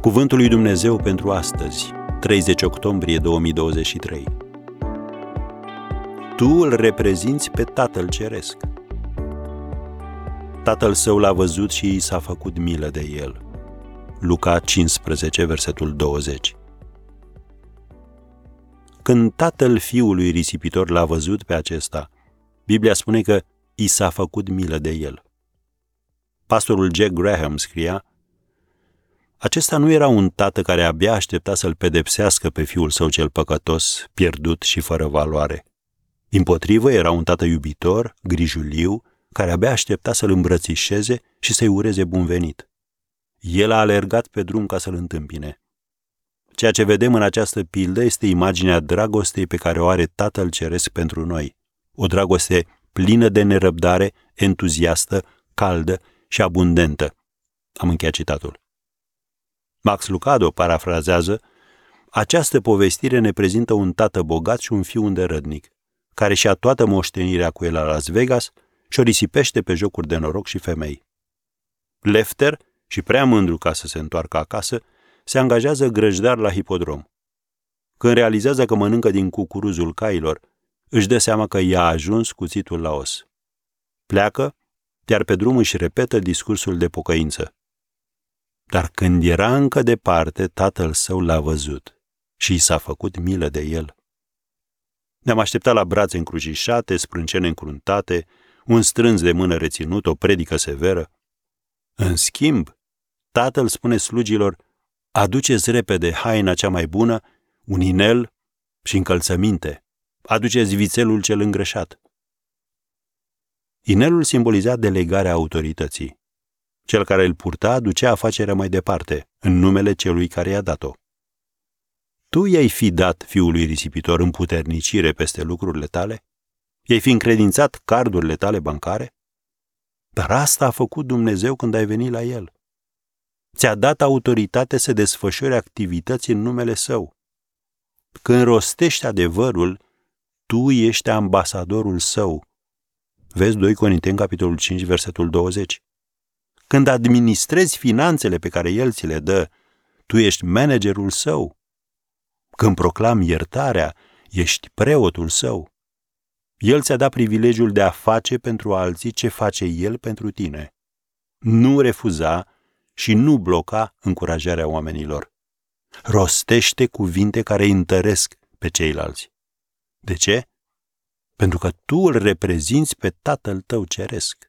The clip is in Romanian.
Cuvântul lui Dumnezeu pentru astăzi, 30 octombrie 2023. Tu îl reprezinți pe Tatăl Ceresc. Tatăl său l-a văzut și i s-a făcut milă de el. Luca 15, versetul 20. Când tatăl fiului risipitor l-a văzut pe acesta, Biblia spune că i s-a făcut milă de el. Pastorul Jack Graham scria, acesta nu era un tată care abia aștepta să-l pedepsească pe fiul său cel păcătos, pierdut și fără valoare. Din potrivă, era un tată iubitor, grijuliu, care abia aștepta să-l îmbrățișeze și să-i ureze bun venit. El a alergat pe drum ca să-l întâmpine. Ceea ce vedem în această pildă este imaginea dragostei pe care o are Tatăl Ceresc pentru noi. O dragoste plină de nerăbdare, entuziastă, caldă și abundentă. Am încheiat citatul. Max Lucado parafrazează, această povestire ne prezintă un tată bogat și un fiu îndărădnic, care și-a toată moștenirea cu el la Las Vegas și o risipește pe jocuri de noroc și femei. Lefter, și prea mândru ca să se întoarcă acasă, se angajează grăjdar la hipodrom. Când realizează că mănâncă din cucuruzul cailor, își dă seama că i-a ajuns cuțitul la os. Pleacă, iar pe drum își repetă discursul de pocăință. Dar când era încă departe, tatăl său l-a văzut și i s-a făcut milă de el. Ne-am așteptat la brațe încrucișate, sprâncene încruntate, un strâns de mână reținut, o predică severă. În schimb, tatăl spune slugilor, aduceți repede haina cea mai bună, un inel și încălțăminte. Aduceți vițelul cel îngrășat. Inelul simboliza delegarea autorității. Cel care îl purta ducea afacerea mai departe, în numele celui care i-a dat-o. Tu i-ai fi dat fiului risipitor în puternicire peste lucrurile tale? I-ai fi încredințat cardurile tale bancare? Dar asta a făcut Dumnezeu când ai venit la el. Ți-a dat autoritate să desfășori activități în numele său. Când rostești adevărul, tu ești ambasadorul său. Vezi 2 Corinteni, capitolul 5, versetul 20. Când administrezi finanțele pe care El ți le dă, tu ești managerul său. Când proclami iertarea, ești preotul său. El ți-a dat privilegiul de a face pentru alții ce face El pentru tine. Nu refuza și nu bloca încurajarea oamenilor. Rostește cuvinte care întăresc pe ceilalți. De ce? Pentru că tu îl reprezinți pe Tatăl tău ceresc.